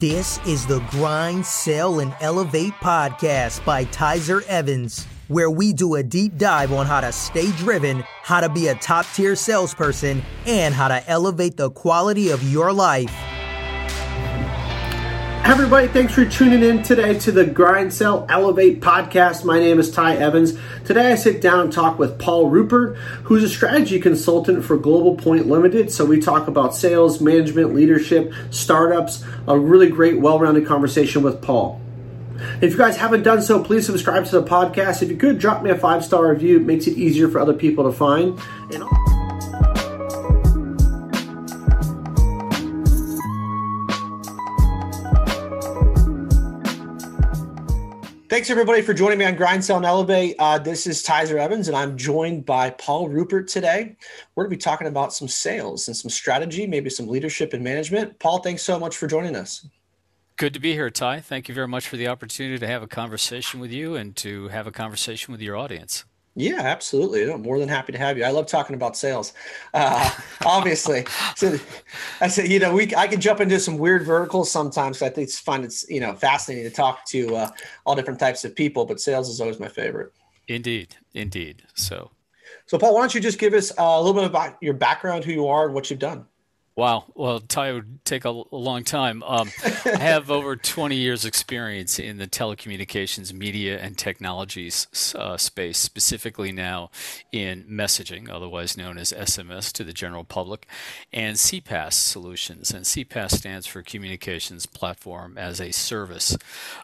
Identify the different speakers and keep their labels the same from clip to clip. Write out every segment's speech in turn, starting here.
Speaker 1: This is the Grind, Sell, and Elevate podcast by Tyzer Evans, where we do a deep dive on how to stay driven, how to be a top tier salesperson, and how to elevate the quality of your life.
Speaker 2: Everybody, thanks for tuning in today to the Grind Sell Elevate podcast. My name is Ty Evans. Today I sit down and talk with Paul Ruppert, who's a strategy consultant for Global Point Limited. So we talk about sales, management, leadership, startups, a really great, well rounded conversation with Paul. If you guys haven't done so, please subscribe to the podcast. If you could, drop me a five star review. It makes it easier for other people to find. And Thanks everybody for joining me on Grind Sell and Elevate. Uh, this is Tyzer Evans, and I'm joined by Paul Ruppert today. We're going to be talking about some sales and some strategy, maybe some leadership and management. Paul, thanks so much for joining us.
Speaker 3: Good to be here, Ty. Thank you very much for the opportunity to have a conversation with you and to have a conversation with your audience.
Speaker 2: Yeah, absolutely. I'm more than happy to have you. I love talking about sales. Uh, obviously, so I said, you know, we I can jump into some weird verticals sometimes. I think it's fun. It's you know fascinating to talk to uh, all different types of people, but sales is always my favorite.
Speaker 3: Indeed, indeed. So,
Speaker 2: so Paul, why don't you just give us a little bit about your background, who you are, and what you've done?
Speaker 3: Wow. Well, Ty would take a, a long time. Um, I have over 20 years experience in the telecommunications, media, and technologies uh, space, specifically now in messaging, otherwise known as SMS to the general public, and CPaaS solutions. And CPaaS stands for Communications Platform as a Service.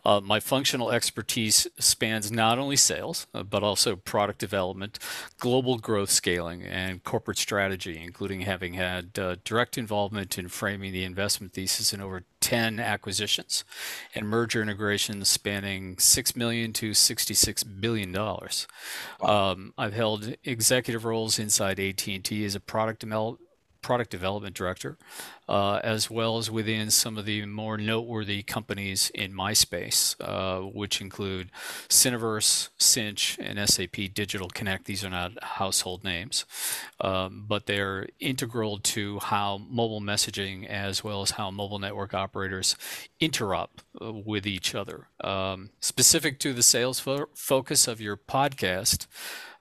Speaker 3: Uh, my functional expertise spans not only sales, uh, but also product development, global growth scaling, and corporate strategy, including having had uh, direct involvement in framing the investment thesis in over 10 acquisitions and merger integrations spanning 6 million to 66 billion dollars. Wow. Um, I've held executive roles inside AT&T as a product development product development director, uh, as well as within some of the more noteworthy companies in my space, uh, which include Syniverse, Sinch, and SAP Digital Connect. These are not household names, um, but they're integral to how mobile messaging, as well as how mobile network operators interrupt uh, with each other. Um, specific to the sales fo- focus of your podcast,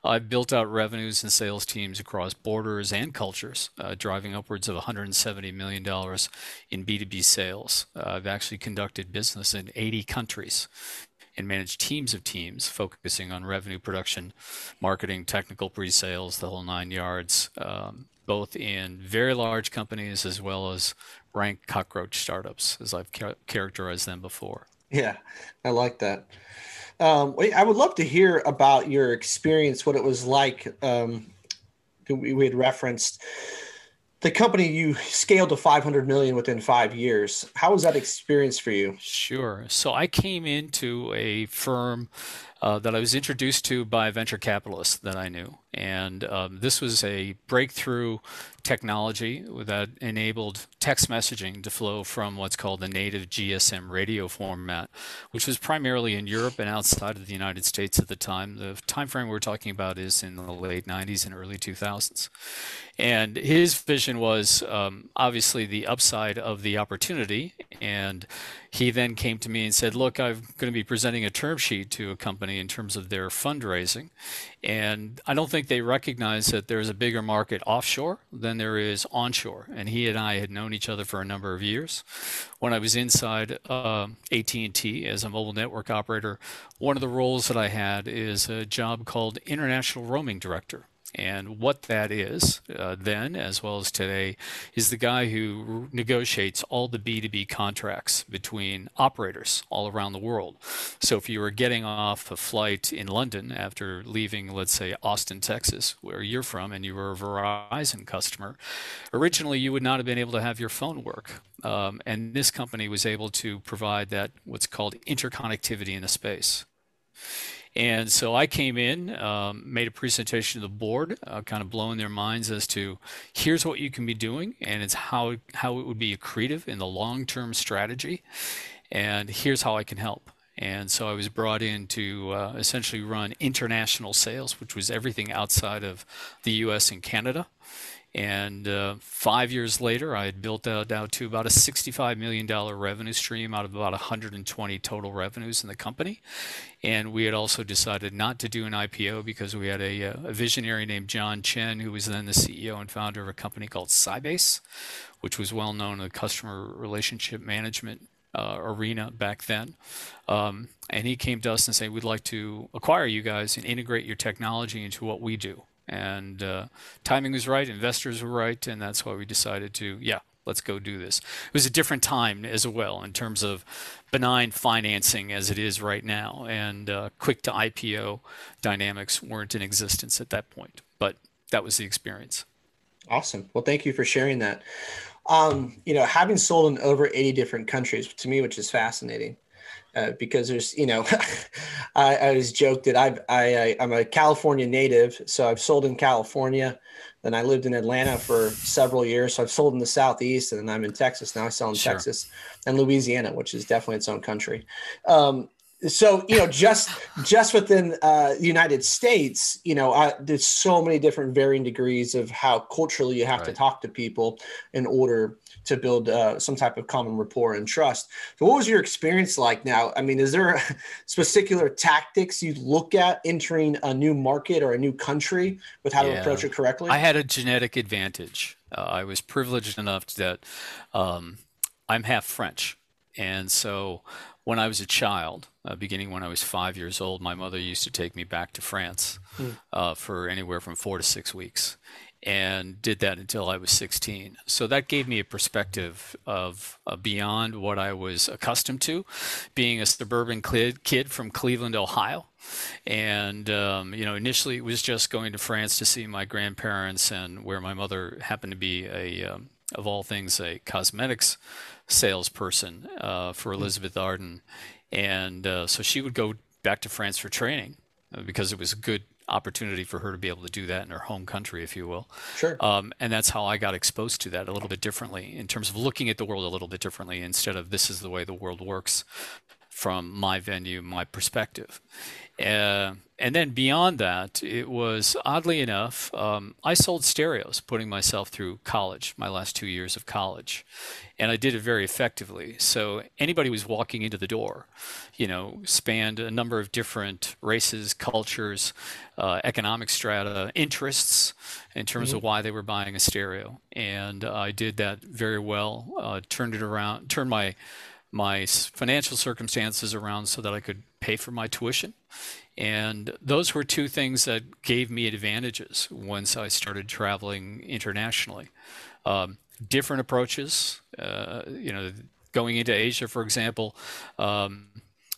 Speaker 3: I've built out revenues and sales teams across borders and cultures, uh, driving upwards of $170 million in B2B sales. Uh, I've actually conducted business in 80 countries and managed teams of teams focusing on revenue production, marketing, technical pre sales, the whole nine yards, um, both in very large companies as well as rank cockroach startups, as I've ca- characterized them before.
Speaker 2: Yeah, I like that. Um, I would love to hear about your experience, what it was like. Um, we had referenced the company you scaled to 500 million within five years. How was that experience for you?
Speaker 3: Sure. So I came into a firm uh, that I was introduced to by a venture capitalist that I knew. And um, this was a breakthrough technology that enabled text messaging to flow from what's called the native GSM radio format, which was primarily in Europe and outside of the United States at the time. The time frame we're talking about is in the late 90s and early 2000s. And his vision was um, obviously the upside of the opportunity. And he then came to me and said, Look, I'm going to be presenting a term sheet to a company in terms of their fundraising. And I don't think they recognize that there's a bigger market offshore than there is onshore. And he and I had known each other for a number of years. When I was inside uh, AT&T as a mobile network operator, one of the roles that I had is a job called International Roaming Director. And what that is uh, then, as well as today, is the guy who negotiates all the B2B contracts between operators all around the world. So if you were getting off a flight in London after leaving, let's say, Austin, Texas, where you're from, and you were a Verizon customer, originally you would not have been able to have your phone work. Um, and this company was able to provide that, what's called interconnectivity in a space. And so I came in, um, made a presentation to the board, uh, kind of blowing their minds as to here's what you can be doing, and it's how how it would be accretive in the long term strategy, and here's how I can help. And so I was brought in to uh, essentially run international sales, which was everything outside of the US and Canada. And uh, five years later, I had built that out to about a $65 million revenue stream out of about 120 total revenues in the company. And we had also decided not to do an IPO because we had a, uh, a visionary named John Chen, who was then the CEO and founder of a company called Sybase, which was well known in the customer relationship management uh, arena back then. Um, and he came to us and said, We'd like to acquire you guys and integrate your technology into what we do and uh, timing was right, investors were right, and that's why we decided to, yeah, let's go do this. It was a different time as well in terms of benign financing as it is right now, and uh, quick to IPO dynamics weren't in existence at that point. But that was the experience.
Speaker 2: Awesome. Well, thank you for sharing that. Um, you know, having sold in over 80 different countries to me, which is fascinating. Uh, because there's, you know, I, I was joked that I've, I, I, am a California native, so I've sold in California. Then I lived in Atlanta for several years, so I've sold in the Southeast, and then I'm in Texas now. I sell in sure. Texas and Louisiana, which is definitely its own country. Um, so you know just just within uh, the united states you know I, there's so many different varying degrees of how culturally you have right. to talk to people in order to build uh, some type of common rapport and trust. So, what was your experience like now? I mean, is there a particular tactics you look at entering a new market or a new country with how yeah. to approach it correctly?
Speaker 3: I had a genetic advantage. Uh, I was privileged enough that um, I'm half French. And so when I was a child, uh, beginning when I was five years old, my mother used to take me back to France hmm. uh, for anywhere from four to six weeks and did that until I was 16. So that gave me a perspective of uh, beyond what I was accustomed to, being a suburban kid from Cleveland, Ohio. And, um, you know, initially it was just going to France to see my grandparents and where my mother happened to be a, um, of all things, a cosmetics salesperson uh, for Elizabeth Arden. And uh, so she would go back to France for training uh, because it was a good opportunity for her to be able to do that in her home country, if you will.
Speaker 2: Sure.
Speaker 3: Um, and that's how I got exposed to that a little bit differently in terms of looking at the world a little bit differently instead of this is the way the world works from my venue, my perspective. Uh, and then beyond that, it was oddly enough, um, I sold stereos, putting myself through college, my last two years of college, and I did it very effectively. So anybody was walking into the door, you know, spanned a number of different races, cultures, uh, economic strata, interests in terms mm-hmm. of why they were buying a stereo, and I did that very well. Uh, turned it around, turned my my financial circumstances around so that I could pay for my tuition. And those were two things that gave me advantages once I started traveling internationally. Um, different approaches, uh, you know, going into Asia, for example, um,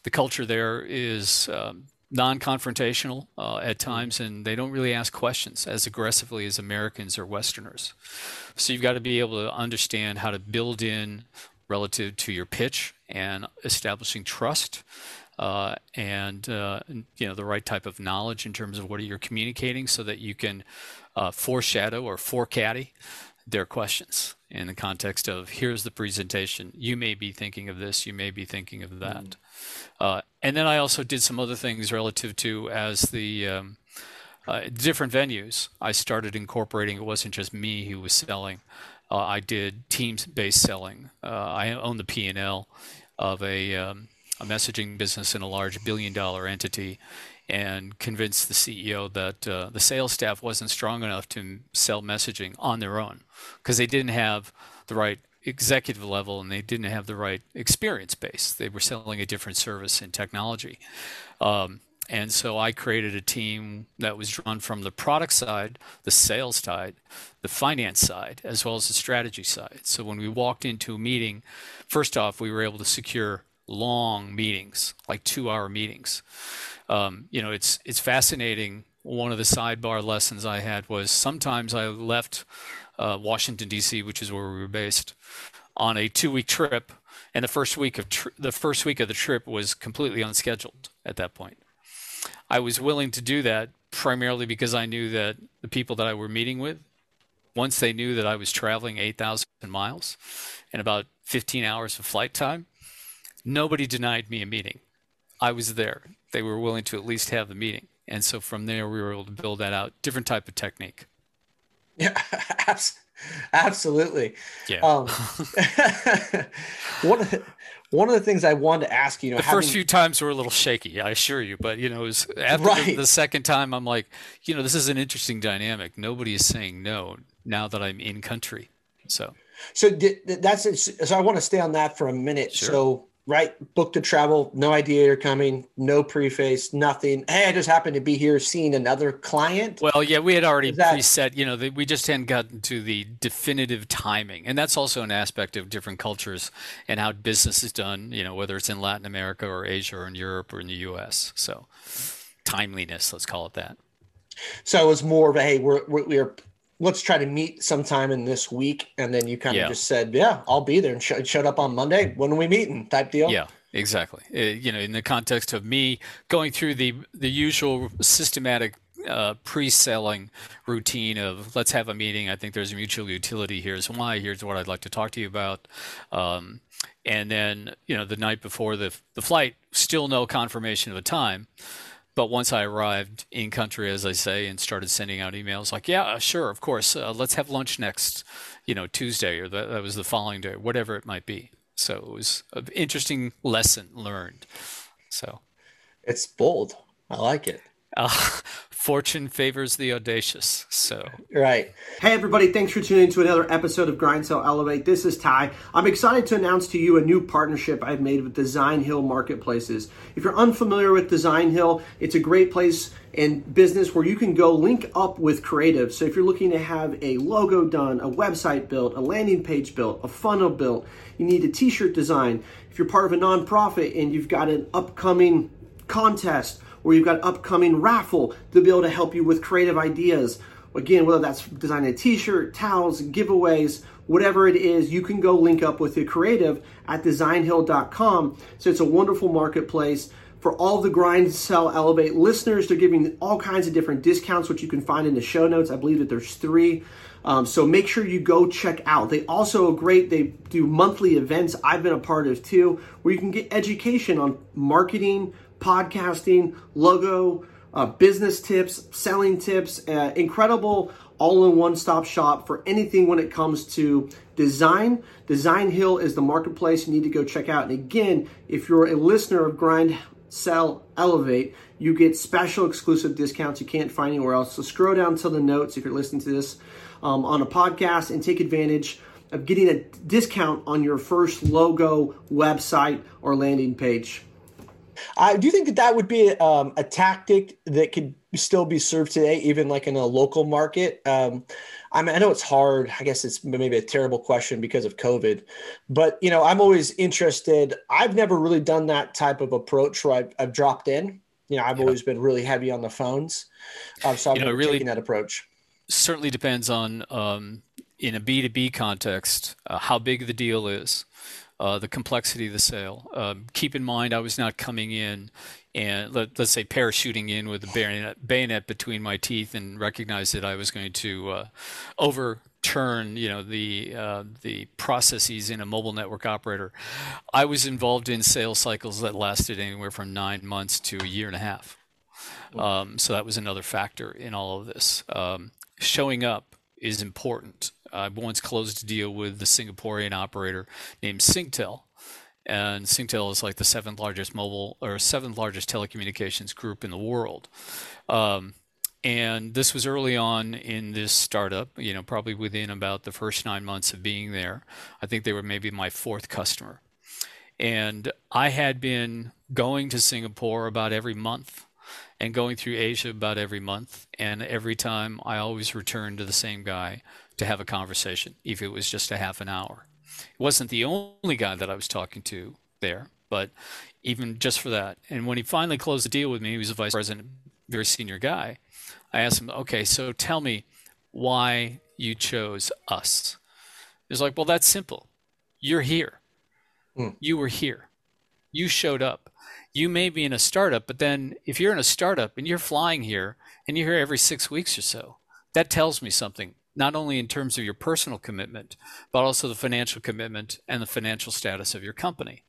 Speaker 3: the culture there is um, non-confrontational uh, at times, and they don't really ask questions as aggressively as Americans or Westerners. So you've got to be able to understand how to build in relative to your pitch and establishing trust uh, and uh, you know the right type of knowledge in terms of what you're communicating so that you can uh, foreshadow or forecaddy their questions in the context of here's the presentation. You may be thinking of this. You may be thinking of that. Mm. and then i also did some other things relative to as the um, uh, different venues i started incorporating. It wasn't just me who was selling uh, I did teams-based selling. Uh, I own the P&L of a, um, a messaging business in a large billion-dollar entity, and convinced the CEO that uh, the sales staff wasn't strong enough to sell messaging on their own because they didn't have the right executive level and they didn't have the right experience base. They were selling a different service and technology. Um, and so I created a team that was drawn from the product side, the sales side, the finance side, as well as the strategy side. So when we walked into a meeting, first off, we were able to secure long meetings, like two-hour meetings. Um, you know, it's it's fascinating. One of the sidebar lessons I had was sometimes I left uh, Washington D.C., which is where we were based, on a two-week trip, and the first week of the first week of the trip was completely unscheduled at that point. I was willing to do that primarily because I knew that the people that I were meeting with, once they knew that I was traveling 8,000 miles and about 15 hours of flight time, nobody denied me a meeting. I was there. They were willing to at least have the meeting. And so from there, we were able to build that out. Different type of technique.
Speaker 2: Yeah, absolutely.
Speaker 3: Yeah.
Speaker 2: Um, one of the, one of the things I wanted to ask you, know,
Speaker 3: the
Speaker 2: having,
Speaker 3: first few times were a little shaky, I assure you, but you know, it was after
Speaker 2: Right.
Speaker 3: the, the second time, I'm like, you know, this is an interesting dynamic. Nobody is saying no now that I'm in country. So
Speaker 2: So that's it. So I want to stay on that for a minute.
Speaker 3: Sure.
Speaker 2: So right, book to travel, no idea you're coming, no preface, nothing. Hey, I just happened to be here seeing another client.
Speaker 3: Well, yeah, we had already
Speaker 2: that-
Speaker 3: preset. You know, the, we just hadn't gotten to the definitive timing, and that's also an aspect of different cultures and how business is done. You know, whether it's in Latin America or Asia or in Europe or in the U.S. So, timeliness, let's call it that.
Speaker 2: So it was more of a hey, we're we're, we're let's try to meet sometime in this week, and then you kind
Speaker 3: Yeah.
Speaker 2: of just said, yeah, I'll be there, and sh- showed up on Monday. When are we meeting? Type deal.
Speaker 3: Yeah, exactly. Uh, you know, in the context of me going through the the usual systematic uh, pre-selling routine of let's have a meeting. I think there's a mutual utility. Here's why. Here's what I'd like to talk to you about. Um, and then you know, the night before the the flight, still no confirmation of a time. But once I arrived in country, as I say, and started sending out emails like, yeah, sure, of course, uh, let's have lunch next, you know, Tuesday or that was the following day, whatever it might be. So it was an interesting lesson learned. So
Speaker 2: It's bold. I like it.
Speaker 3: Uh, fortune favors the audacious. So
Speaker 2: Right.
Speaker 4: Hey everybody, thanks for tuning in to another episode of Grind Sell Elevate. This is Ty. I'm excited to announce to you a new partnership I've made with Designhill Marketplaces. If you're unfamiliar with Designhill, it's a great place and business where you can go link up with creative. So if you're looking to have a logo done, a website built, a landing page built, a funnel built, you need a t-shirt design. If you're part of a nonprofit and you've got an upcoming contest or you've got upcoming raffle to be able to help you with creative ideas. Again, whether that's designing a t-shirt, towels, giveaways, whatever it is, you can go link up with the creative at designhill.com. So it's a wonderful marketplace for all the grind sell elevate listeners. They're giving all kinds of different discounts which you can find in the show notes. I believe that there's three. Um, so make sure you go check out. They also are great. They do monthly events. I've been a part of too where you can get education on marketing podcasting logo uh, business tips selling tips uh, incredible all-in-one stop shop for anything when it comes to design. Designhill is the marketplace you need to go check out. And again if you're a listener of grind sell elevate you get special exclusive discounts you can't find anywhere else. So scroll down to the notes if you're listening to this um, on a podcast and take advantage of getting a discount on your first logo website or landing page
Speaker 2: I do think that that would be um, a tactic that could still be served today, even like in a local market. Um, I mean, I know it's hard. I guess it's maybe a terrible question because of COVID, but you know, I'm always interested. I've never really done that type of approach where I've, I've dropped in. You know, I've always been really heavy on the phones, um, so I've
Speaker 3: You know, really-
Speaker 2: taken that approach.
Speaker 3: certainly depends on um, in a B2B context uh, how big the deal is, uh, the complexity of the sale. Um, keep in mind, I was not coming in and let, let's say parachuting in with a bayonet, bayonet between my teeth and recognize that I was going to uh, overturn, you know, the uh, the processes in a mobile network operator. I was involved in sales cycles that lasted anywhere from nine months to a year and a half. Um, so that was another factor in all of this. Um, showing up is important. I once closed a deal with the Singaporean operator named Singtel, and Singtel is like the seventh largest mobile or seventh largest telecommunications group in the world. Um, and this was early on in this startup, you know, probably within about the first nine months of being there. I think they were maybe my fourth customer. And I had been going to Singapore about every month and going through Asia about every month. And every time I always returned to the same guy to have a conversation, if it was just a half an hour. It wasn't the only guy that I was talking to there, but even just for that. And when he finally closed the deal with me, he was a vice president, very senior guy. I asked him, okay, so tell me why you chose us. He's like, well, that's simple. You're here. Hmm. You were here. You showed up. You may be in a startup, but then if you're in a startup and you're flying here and you're here every six weeks or so, that tells me something, not only in terms of your personal commitment, but also the financial commitment and the financial status of your company.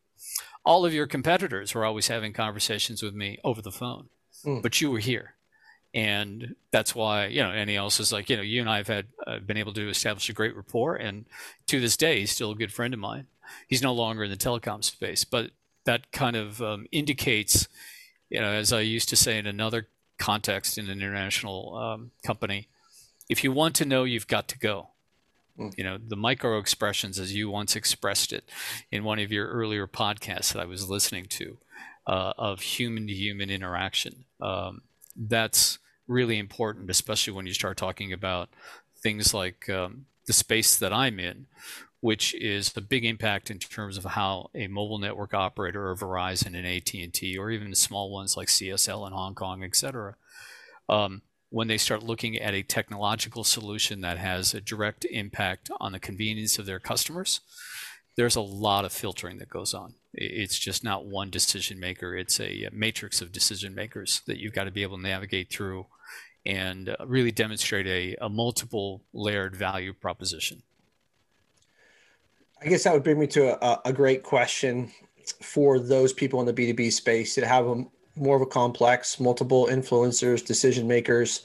Speaker 3: all of your competitors were always having conversations with me over the phone, mm. but you were here. And that's why, you know, and he also is like, you know, you and I have had uh, been able to establish a great rapport. And to this day, he's still a good friend of mine. He's no longer in the telecom space, but that kind of um, indicates, you know, as I used to say in another context in an international um, company, if you want to know, you've got to go. Mm. You know, the micro expressions, as you once expressed it in one of your earlier podcasts that I was listening to, uh, of human to human interaction. Um, that's really important, especially when you start talking about things like um, the space that I'm in, which is a big impact in terms of how a mobile network operator or Verizon and AT&T, or even small ones like CSL in Hong Kong, et cetera, um, when they start looking at a technological solution that has a direct impact on the convenience of their customers, there's a lot of filtering that goes on. It's just not one decision maker, it's a matrix of decision makers that you've got to be able to navigate through and uh, really demonstrate a, a multiple layered value proposition.
Speaker 2: I guess that would bring me to a, a great question for those people in the B2B space that have a more of a complex, multiple influencers, decision makers.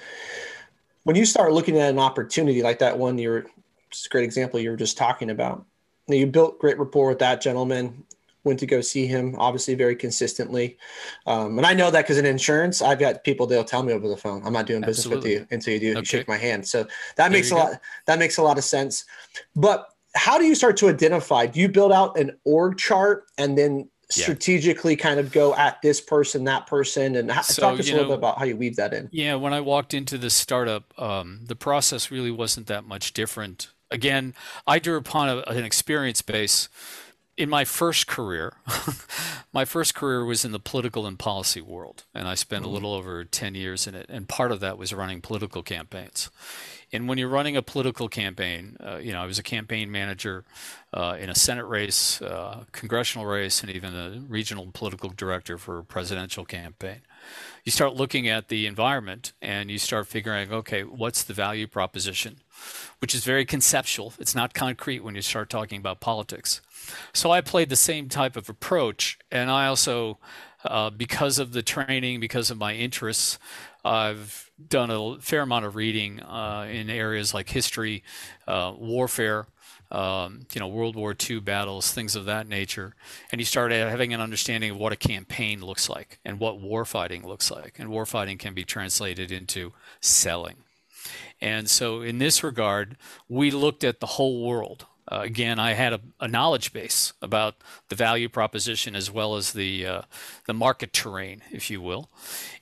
Speaker 2: When you start looking at an opportunity like that one, you're just a great example you were just talking about. Now, you built great rapport with that gentleman. Went to go see him, obviously very consistently, um, and I know that because in insurance, I've got people they'll tell me over the phone, "I'm not doing business Absolutely. with you until you do. Okay. You shake my hand." So that there makes a go. lot. That makes a lot of sense. But how do you start to identify? Do you build out an org chart and then strategically kind of go at this person, that person, and so, talk to us a little know, bit about how you weave that in.
Speaker 3: Yeah, when I walked into the startup, um, the process really wasn't that much different. Again, I drew upon a, an experience base. In my first career, my first career was in the political and policy world, and I spent mm-hmm. a little over 10 years in it. And part of that was running political campaigns. And when you're running a political campaign, uh, you know, I was a campaign manager uh, in a Senate race, uh, congressional race, and even a regional political director for a presidential campaign. You start looking at the environment and you start figuring, okay, what's the value proposition? Which is very conceptual. It's not concrete when you start talking about politics. So I played the same type of approach, and I also, uh, because of the training, because of my interests, I've done a fair amount of reading uh, in areas like history, uh, warfare, um, you know, World War II battles, things of that nature, and you start having an understanding of what a campaign looks like and what warfighting looks like. And warfighting can be translated into selling. And so, in this regard, we looked at the whole world uh, again, I had a, a, knowledge base about the value proposition as well as the uh, the market terrain, if you will.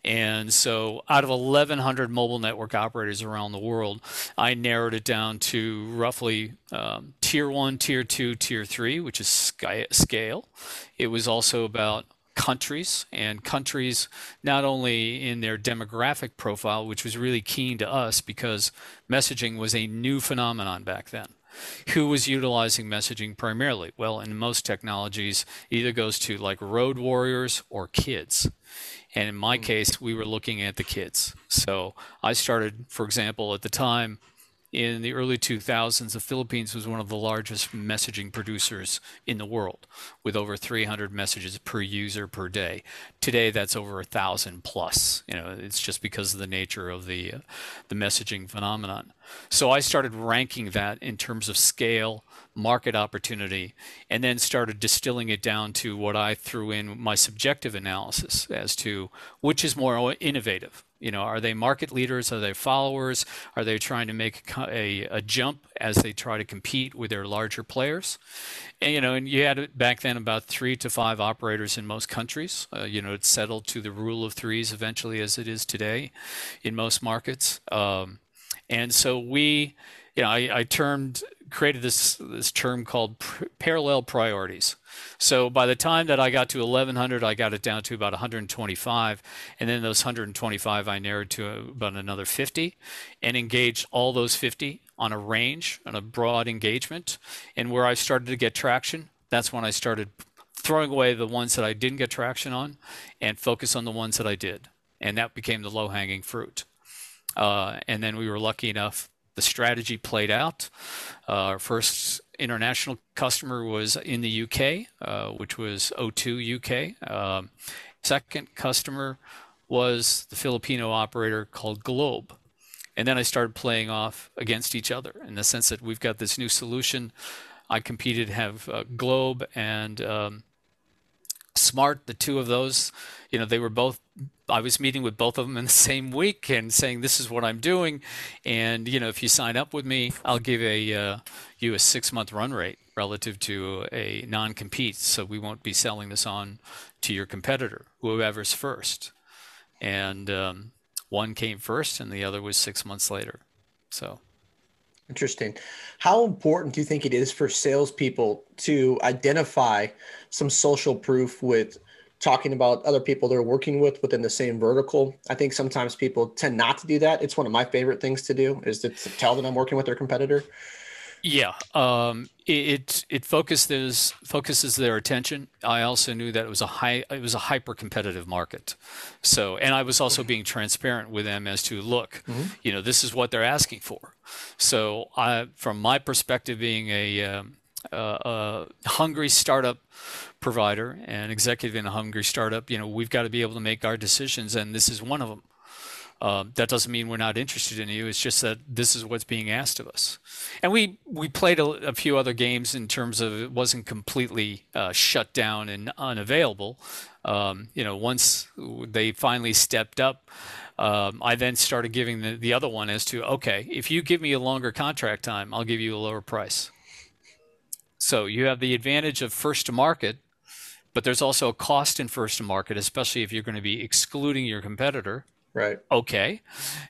Speaker 3: And so, out of 1,100 mobile network operators around the world, I narrowed it down to roughly um, tier one, tier two, tier three, which is scale. It was also about countries and countries not only in their demographic profile, which was really keen to us because messaging was a new phenomenon back then. Who was utilizing messaging primarily? Well, in most technologies, either goes to like road warriors or kids. And in my hmm. case, we were looking at the kids. So I started, for example, at the time, in the early 2000s, the Philippines was one of the largest messaging producers in the world, with over 300 messages per user per day. Today, that's over a thousand plus. You know, it's just because of the nature of the uh, the messaging phenomenon. So I started ranking that in terms of scale, market opportunity, and then started distilling it down to what I threw in my subjective analysis as to which is more innovative you know, are they market leaders? Are they followers? Are they trying to make a, a jump as they try to compete with their larger players? And, you know, and you had back then about three to five operators in most countries. Uh, you know, it settled to the rule of threes eventually, as it is today, in most markets. Um, and so we, you know, I, I termed created this this term called pr- parallel priorities. So by the time that I got to 1100, I got it down to about 125, and then those 125 I narrowed to about another 50, and engaged all those 50 on a range, on a broad engagement, and where I started to get traction, that's when I started throwing away the ones that I didn't get traction on, and focus on the ones that I did, and that became the low hanging fruit. Uh, and then we were lucky enough the strategy played out. Uh, our first international customer was in the UK, uh, which was O2 UK. Um, second customer was the Filipino operator called Globe. And then I started playing off against each other in the sense that we've got this new solution. I competed have uh, Globe and um, Smart, the two of those, you know, they were both. I was meeting with both of them in the same week and saying, "This is what I'm doing," and you know, if you sign up with me, I'll give a uh, you a six month run rate relative to a non compete, so we won't be selling this on to your competitor, whoever's first. And um, one came first, and the other was six months later. So
Speaker 2: Interesting. How important do you think it is for salespeople to identify some social proof with talking about other people they're working with within the same vertical? I think sometimes people tend not to do that. It's one of my favorite things to do is to tell them I'm working with their competitor.
Speaker 3: Yeah, um, it it focuses focuses their attention. I also knew that it was a high it was a hyper competitive market, so and I was also being transparent with them as to look, mm-hmm. you know, this is what they're asking for. So I, from my perspective, being a, um, a, hungry startup provider and executive in a hungry startup, you know, we've got to be able to make our decisions, and this is one of them. Um, that doesn't mean we're not interested in you. It's just that this is what's being asked of us. And we we played a, a few other games in terms of it wasn't completely uh, shut down and unavailable. Um, you know, once they finally stepped up, um, I then started giving the, the other one as to okay, if you give me a longer contract time, I'll give you a lower price. So you have the advantage of first to market, but there's also a cost in first to market, especially if you're going to be excluding your competitor
Speaker 2: Right.
Speaker 3: Okay.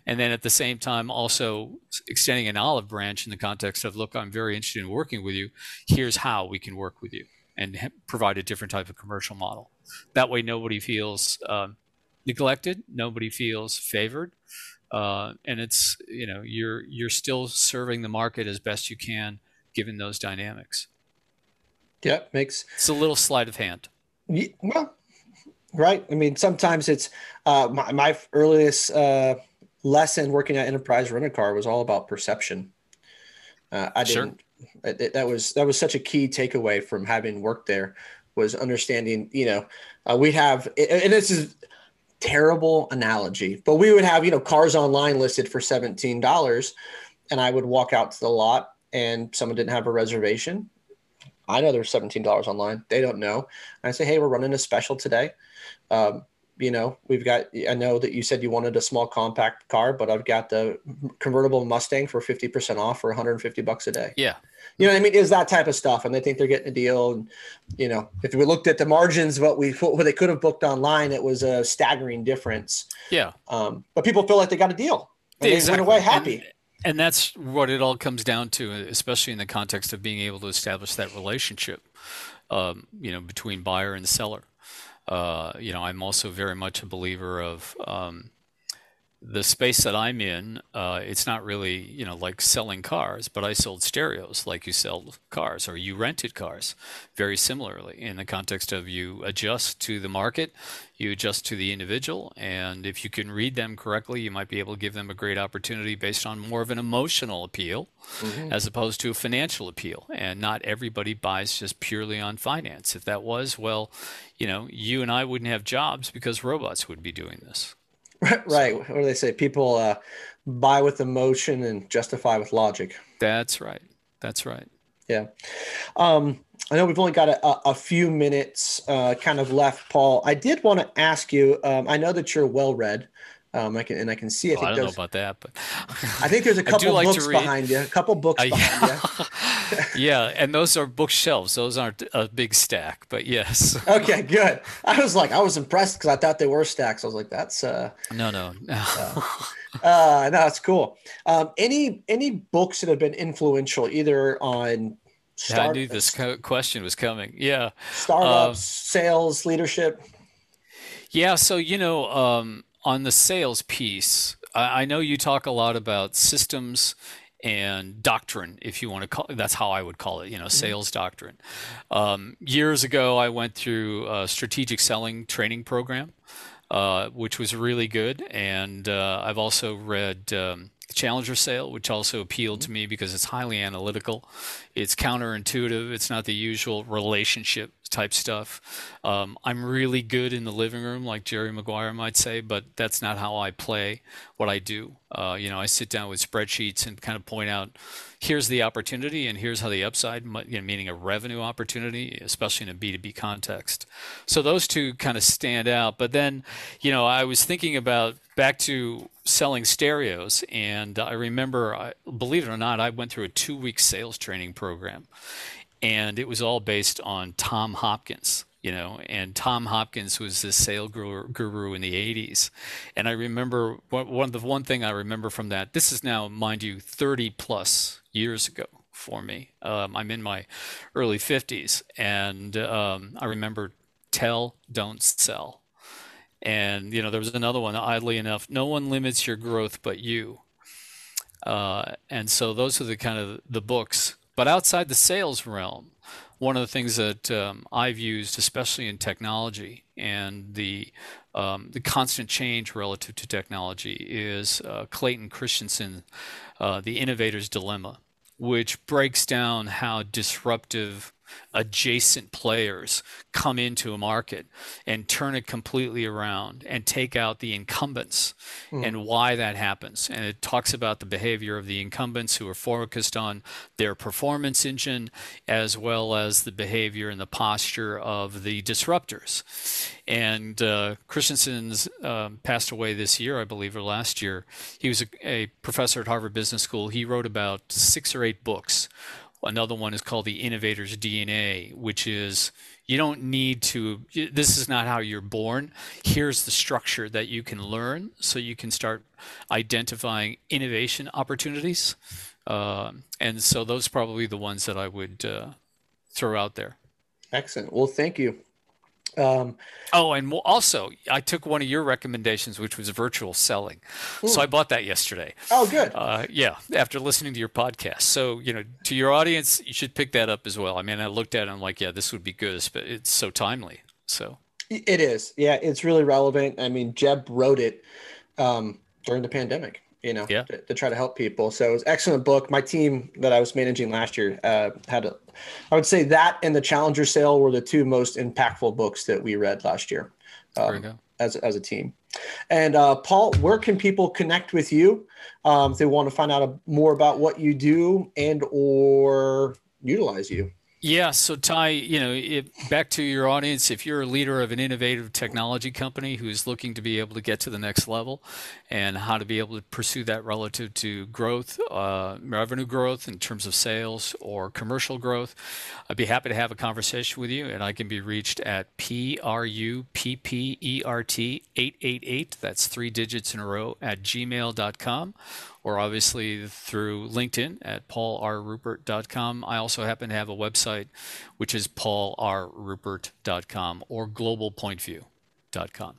Speaker 3: And then at the same time, also extending an olive branch in the context of, look, I'm very interested in working with you. Here's how we can work with you and provide a different type of commercial model. That way, nobody feels um, neglected, nobody feels favored. Uh, and it's you know you're you're still serving the market as best you can given those dynamics.
Speaker 2: Yeah, makes
Speaker 3: it's a little sleight of hand.
Speaker 2: Yeah, well, right? I mean, sometimes it's uh, my, my earliest uh, lesson working at Enterprise Rent a Car was all about perception. Uh, I didn't. Sure. It, that was that was such a key takeaway from having worked there was understanding. You know, uh, we have, and this is terrible analogy, but we would have you know cars online listed for seventeen dollars, and I would walk out to the lot and someone didn't have a reservation. I know seventeen dollars online. They don't know. And I say, hey, we're running a special today. Um, you know, we've got, I know that you said you wanted a small compact car, but I've got the convertible Mustang for 50% off for 150 bucks a day.
Speaker 3: Yeah.
Speaker 2: You know what I mean? Is that type of stuff. And they think they're getting a deal. And, you know, if we looked at the margins, what we, what they could have booked online, it was a staggering difference.
Speaker 3: Yeah.
Speaker 2: Um, but people feel like they got a deal. And exactly. they went away happy.
Speaker 3: And, and that's what it all comes down to, especially in the context of being able to establish that relationship, um, you know, between buyer and seller. Uh, you know, I'm also very much a believer of um, the space that I'm in, uh, it's not really, you know, like selling cars, but I sold stereos like you sell cars or you rented cars very similarly in the context of you adjust to the market, you adjust to the individual. And if you can read them correctly, you might be able to give them a great opportunity based on more of an emotional appeal mm-hmm. as opposed to a financial appeal. And not everybody buys just purely on finance. If that was, well, you know, you and I wouldn't have jobs because robots would be doing this.
Speaker 2: right. What do they say? People uh, buy with emotion and justify with logic.
Speaker 3: That's right. That's right.
Speaker 2: Yeah. Um, I know we've only got a, a few minutes uh, kind of left, Paul. I did want to ask you. Um, I know that you're well read. Um, I can and I can see. I,
Speaker 3: think I don't know about that, but
Speaker 2: I think there's a couple like books behind you. A couple books behind
Speaker 3: you. yeah, and those are bookshelves. Those aren't a big stack, but yes.
Speaker 2: okay, good. I was like, I was impressed because I thought they were stacks. I was like, that's uh.
Speaker 3: No, no.
Speaker 2: uh, uh, no, that's cool. Um, any any books that have been influential, either on
Speaker 3: Start- I knew this question was coming. Yeah.
Speaker 2: Startups, um, sales, leadership.
Speaker 3: Yeah. So, you know, um, on the sales piece, I, I know you talk a lot about systems and doctrine, if you want to call that's how I would call it, you know, mm-hmm. sales mm-hmm. doctrine. Um, years ago, I went through a strategic selling training program, uh, which was really good. And uh, I've also read um, Challenger sale, which also appealed to me because it's highly analytical. It's counterintuitive. It's not the usual relationship type stuff. Um, I'm really good in the living room, like Jerry Maguire might say, but that's not how I play what I do. Uh, you know, I sit down with spreadsheets and kind of point out here's the opportunity and here's how the upside, you know, meaning a revenue opportunity, especially in a B2B context. So those two kind of stand out. But then, you know, I was thinking about back to selling stereos, and I remember, believe it or not, I went through a two week sales training program, and it was all based on Tom Hopkins you know, and Tom Hopkins was this sale guru, in the 80s. And I remember one the one thing I remember from that, this is now, mind you, 30 plus years ago for me. Um, I'm in my early 50s, and um, I remember tell, don't sell. And, you know, there was another one, oddly enough, no one limits your growth but you. Uh, and so those are the kind of the books. But outside the sales realm, one of the things that um, I've used, especially in technology and the um, the constant change relative to technology, is uh, Clayton Christensen, uh, The Innovator's Dilemma, which breaks down how disruptive adjacent players come into a market and turn it completely around and take out the incumbents mm. and why that happens. And it talks about the behavior of the incumbents who are focused on their performance engine as well as the behavior and the posture of the disruptors. And uh, Christensen's um, passed away this year, I believe, or last year. He was a, a professor at Harvard Business School. He wrote about six or eight books Another one is called the innovator's DNA, which is you don't need to, this is not how you're born. Here's the structure that you can learn so you can start identifying innovation opportunities. Uh, and so those are probably the ones that I would uh, throw out there.
Speaker 2: Excellent. Well, thank you.
Speaker 3: Um, oh, and also, I took one of your recommendations, which was virtual selling. Ooh. So I bought that yesterday.
Speaker 2: Oh, good.
Speaker 3: Uh, yeah, after listening to your podcast. So, you know, to your audience, you should pick that up as well. I mean, I looked at it and I'm like, yeah, this would be good, but it's so timely. So
Speaker 2: it is. Yeah, it's really relevant. I mean, Jeb wrote it um, during the pandemic you know, yeah. to, to, try to help people. So it was excellent book. My team that I was managing last year uh, had a, I would say that and the Challenger sale were the two most impactful books that we read last year um, as, as a team. And uh, Paul, where can people connect with you um, if they want to find out more about what you do and or utilize you?
Speaker 3: Yeah. So, Ty, you know, back to your audience, if you're a leader of an innovative technology company who's looking to be able to get to the next level and how to be able to pursue that relative to growth, uh, revenue growth in terms of sales or commercial growth, I'd be happy to have a conversation with you. And I can be reached at P R U P P E R T 888. That's three digits in a row at gmail.com or obviously through LinkedIn at paulrruppert.com. I also happen to have a website, which is paulrruppert.com or globalpointview.com.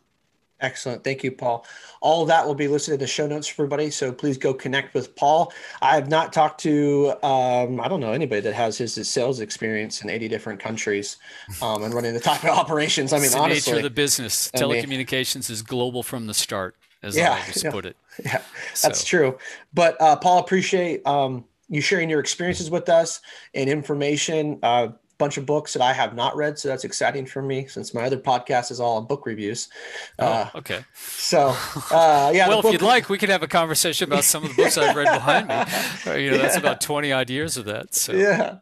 Speaker 2: Excellent. Thank you, Paul. All of that will be listed in the show notes for everybody. So please go connect with Paul. I have not talked to, um, I don't know, anybody that has his, his sales experience in 80 different countries um, and running the type of operations. I mean,
Speaker 3: it's the nature of the business. Telecommunications is global from the start as yeah, I always yeah, put it.
Speaker 2: Yeah, so. that's true. But uh, Paul, appreciate um, you sharing your experiences with us and information. A uh, bunch of books that I have not read, so that's exciting for me since my other podcast is all on book reviews.
Speaker 3: Oh, uh, okay.
Speaker 2: So, uh, yeah.
Speaker 3: well, if you'd like, we could have a conversation about some of the books I've read behind me. You know, yeah. that's about twenty odd years of that. So
Speaker 2: yeah,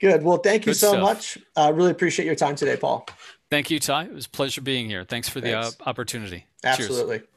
Speaker 2: good. Well, thank you good so stuff. much. I uh, really appreciate your time today, Paul.
Speaker 3: Thank you, Ty. It was a pleasure being here. Thanks for Thanks. the uh, opportunity.
Speaker 2: Absolutely. Cheers.